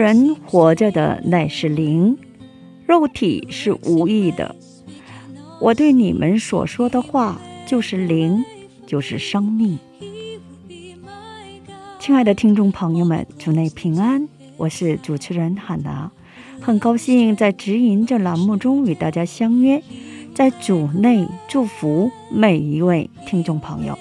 人活着的乃是灵，肉体是无意的。我对你们所说的话就是灵，就是生命。亲爱的听众朋友们，主内平安，我是主持人汉娜，很高兴在指引这栏目中与大家相约，在主内祝福每一位听众朋友。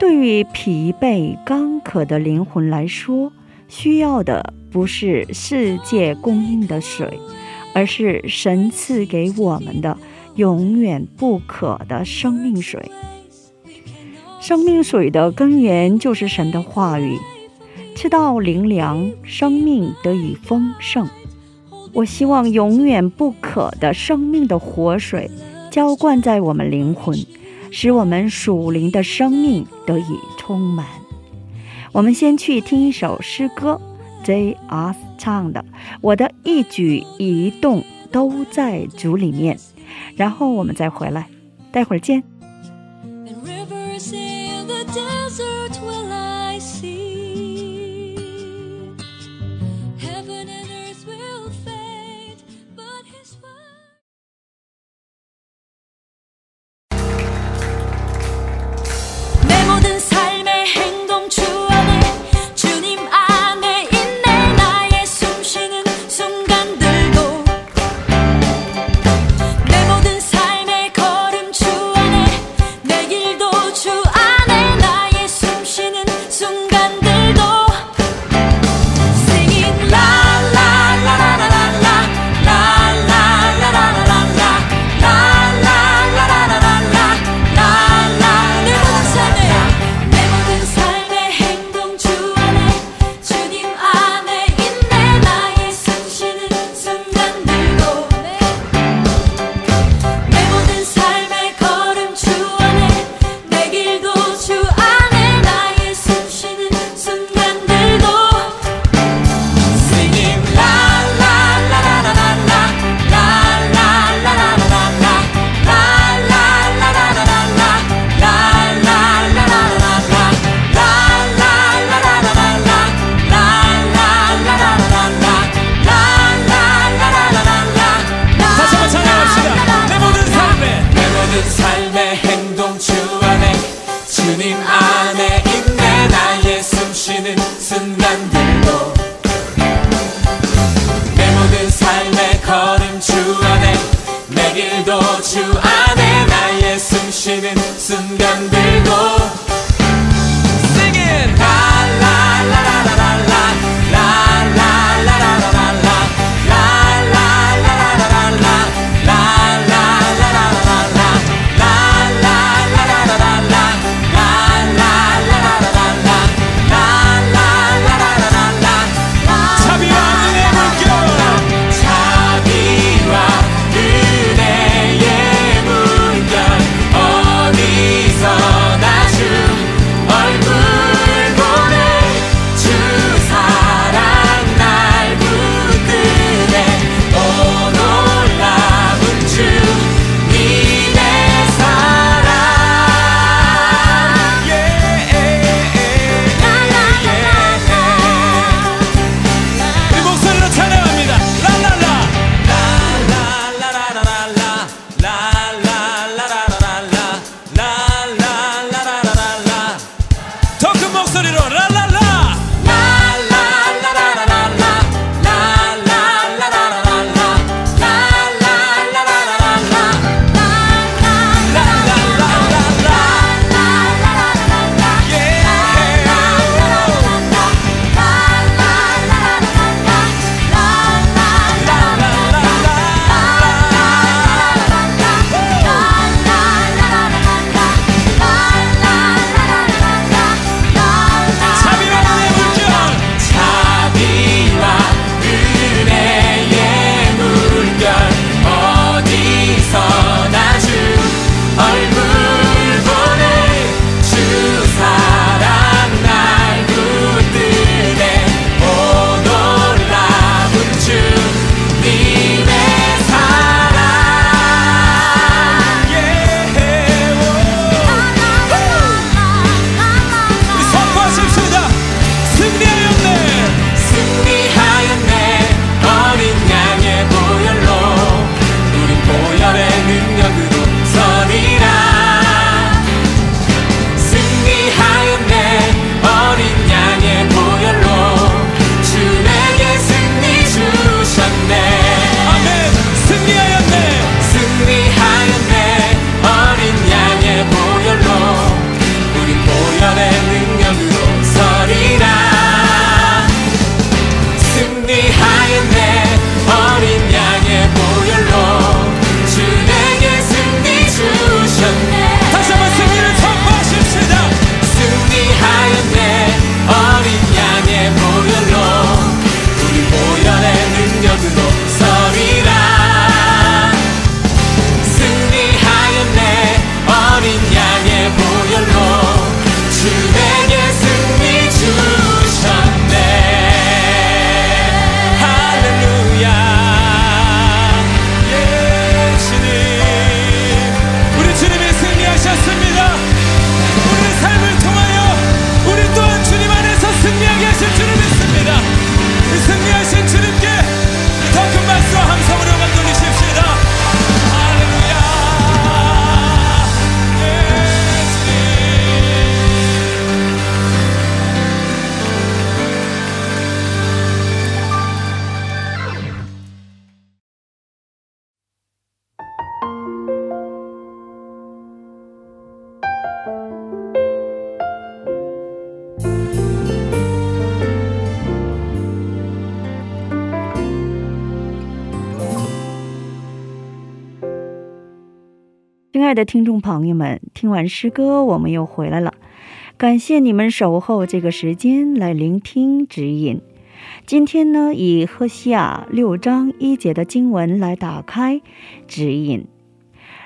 对于疲惫干渴的灵魂来说，需要的不是世界供应的水，而是神赐给我们的永远不渴的生命水。生命水的根源就是神的话语，吃到灵粮，生命得以丰盛。我希望永远不渴的生命的活水浇灌在我们灵魂，使我们属灵的生命得以充满。我们先去听一首诗歌，J. R. 唱的《我的一举一动都在主里面》，然后我们再回来，待会儿见。亲爱的听众朋友们，听完诗歌，我们又回来了。感谢你们守候这个时间来聆听指引。今天呢，以赫西亚六章一节的经文来打开指引。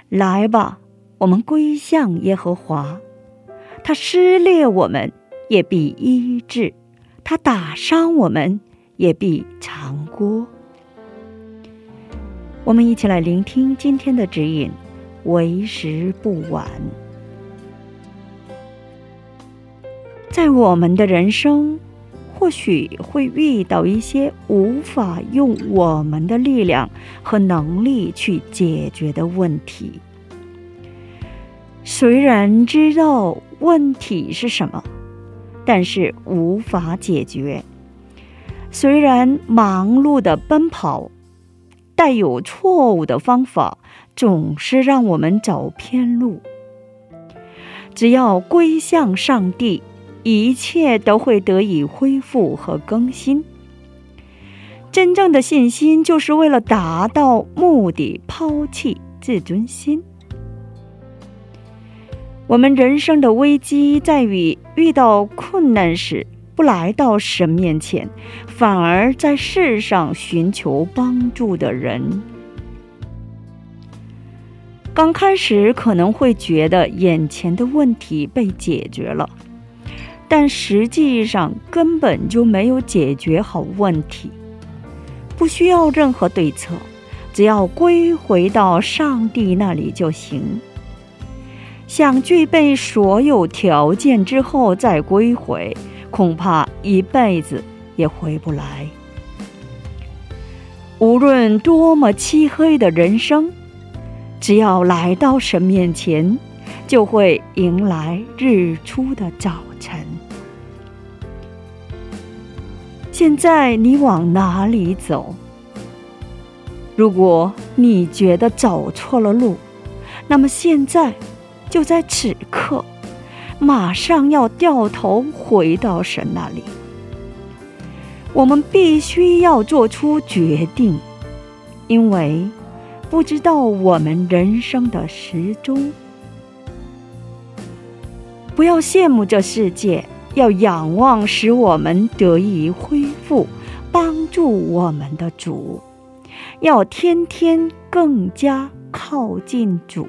来吧，我们归向耶和华。他撕裂我们，也必医治；他打伤我们，也必长过。我们一起来聆听今天的指引，为时不晚。在我们的人生，或许会遇到一些无法用我们的力量和能力去解决的问题。虽然知道问题是什么，但是无法解决。虽然忙碌的奔跑。带有错误的方法，总是让我们走偏路。只要归向上帝，一切都会得以恢复和更新。真正的信心，就是为了达到目的，抛弃自尊心。我们人生的危机在于遇到困难时。不来到神面前，反而在世上寻求帮助的人，刚开始可能会觉得眼前的问题被解决了，但实际上根本就没有解决好问题。不需要任何对策，只要归回到上帝那里就行。想具备所有条件之后再归回。恐怕一辈子也回不来。无论多么漆黑的人生，只要来到神面前，就会迎来日出的早晨。现在你往哪里走？如果你觉得走错了路，那么现在就在此刻。马上要掉头回到神那里，我们必须要做出决定，因为不知道我们人生的时钟。不要羡慕这世界，要仰望使我们得以恢复、帮助我们的主，要天天更加靠近主。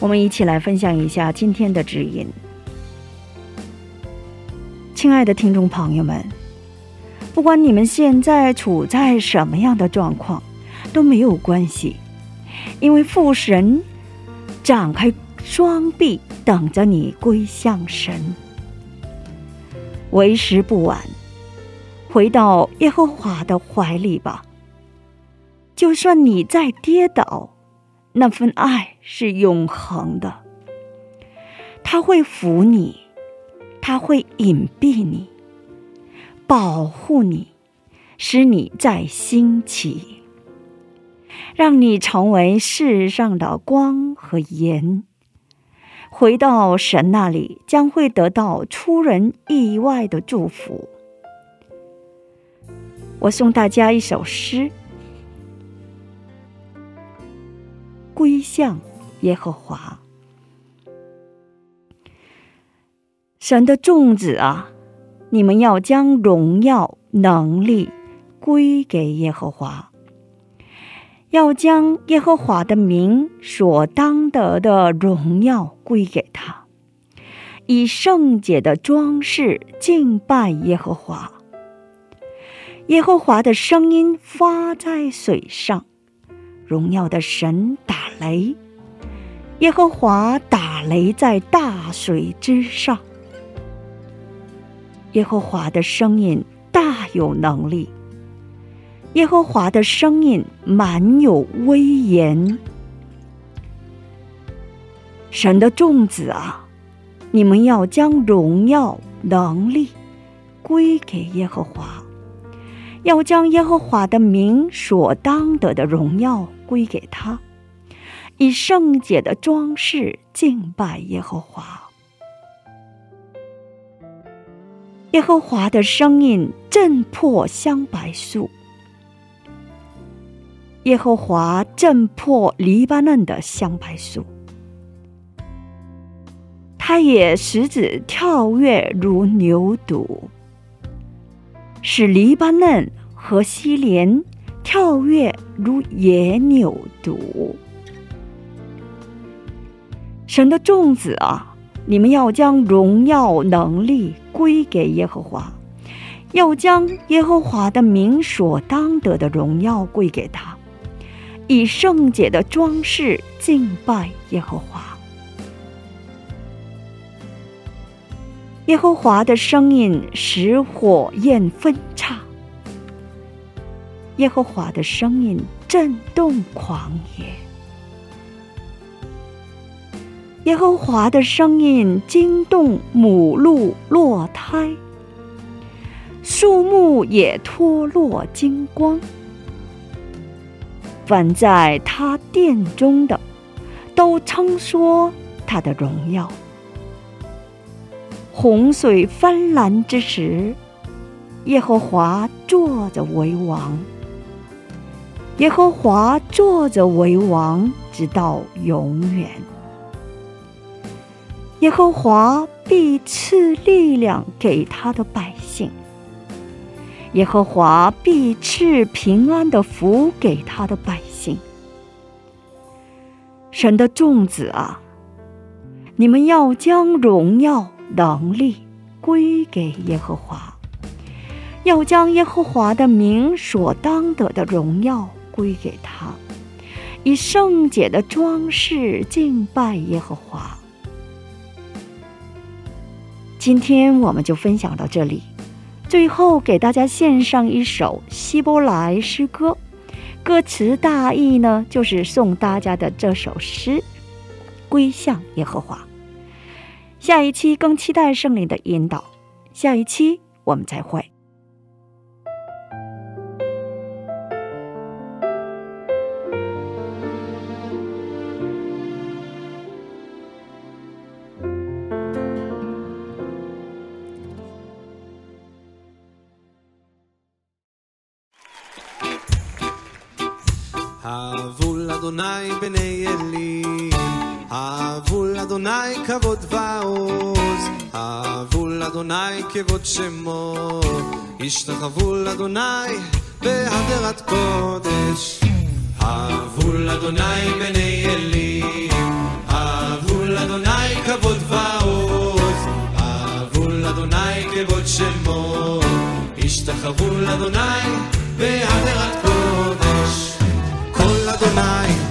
我们一起来分享一下今天的指引。亲爱的听众朋友们，不管你们现在处在什么样的状况，都没有关系，因为父神展开双臂等着你归向神。为时不晚，回到耶和华的怀里吧。就算你再跌倒。那份爱是永恒的，他会扶你，他会隐蔽你，保护你，使你再兴起，让你成为世上的光和盐。回到神那里，将会得到出人意外的祝福。我送大家一首诗。归向耶和华，神的众子啊，你们要将荣耀能力归给耶和华，要将耶和华的名所当得的荣耀归给他，以圣洁的装饰敬拜耶和华。耶和华的声音发在水上。荣耀的神打雷，耶和华打雷在大水之上。耶和华的声音大有能力，耶和华的声音满有威严。神的众子啊，你们要将荣耀能力归给耶和华，要将耶和华的名所当得的荣耀。归给他，以圣洁的装饰敬拜耶和华。耶和华的声音震破香柏树，耶和华震破黎巴嫩的香柏树，他也使子跳跃如牛犊，使黎巴嫩和西连跳跃如野牛犊。神的众子啊，你们要将荣耀能力归给耶和华，要将耶和华的名所当得的荣耀归给他。以圣洁的装饰敬拜耶和华。耶和华的声音使火焰分叉，耶和华的声音震动狂野，耶和华的声音惊动母鹿落胎，树木也脱落金光。凡在他殿中的，都称说他的荣耀。洪水泛滥之时，耶和华坐着为王。耶和华坐着为王，直到永远。耶和华必赐力量给他的百姓。耶和华必赐平安的福给他的百姓。神的众子啊，你们要将荣耀能力归给耶和华，要将耶和华的名所当得的荣耀归给他，以圣洁的装饰敬拜耶和华。今天我们就分享到这里。最后，给大家献上一首希伯来诗歌，歌词大意呢，就是送大家的这首诗：归向耶和华。下一期更期待圣灵的引导，下一期我们再会。לאדוני כבוד שמו, השתחוו לאדוני בהדרת קודש. אהבו לאדוני בני אלים, אהבו לאדוני כבוד ועוז, אהבו לאדוני כבוד שמו, השתחוו לאדוני בהדרת קודש. אדוני, קול אדוני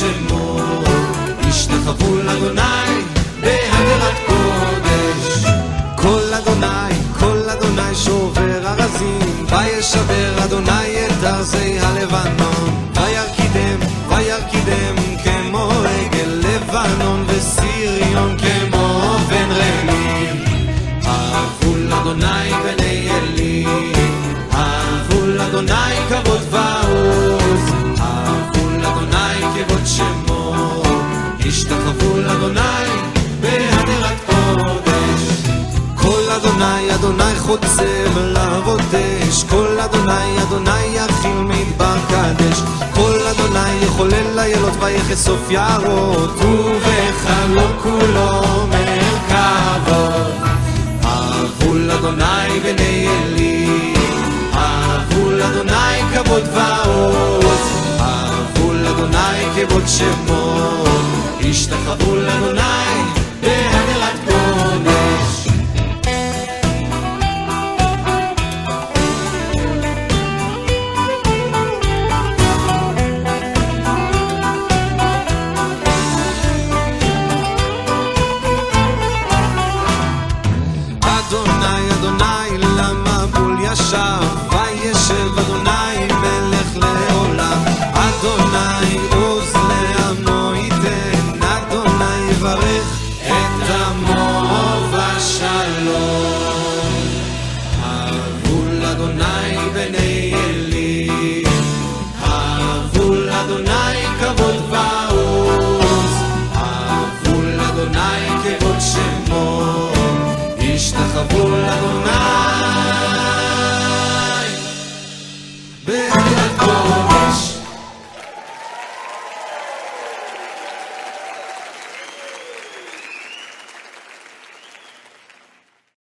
שמו, השתחוו לאדוני בהדרת קודש. קול אדוני, קול אדוני שובר ארזים, וישבר אדוני את ארזי הלבנון, וירקידם, וירקידם כמו רגל לבנון, וסיריון יערות ויכסוף יערות ובחלוק כולו מרכבות. אהבול אדוני בני אלי אהבול אדוני כבוד ועוז אהבול אדוני כבוד שמות השתחוו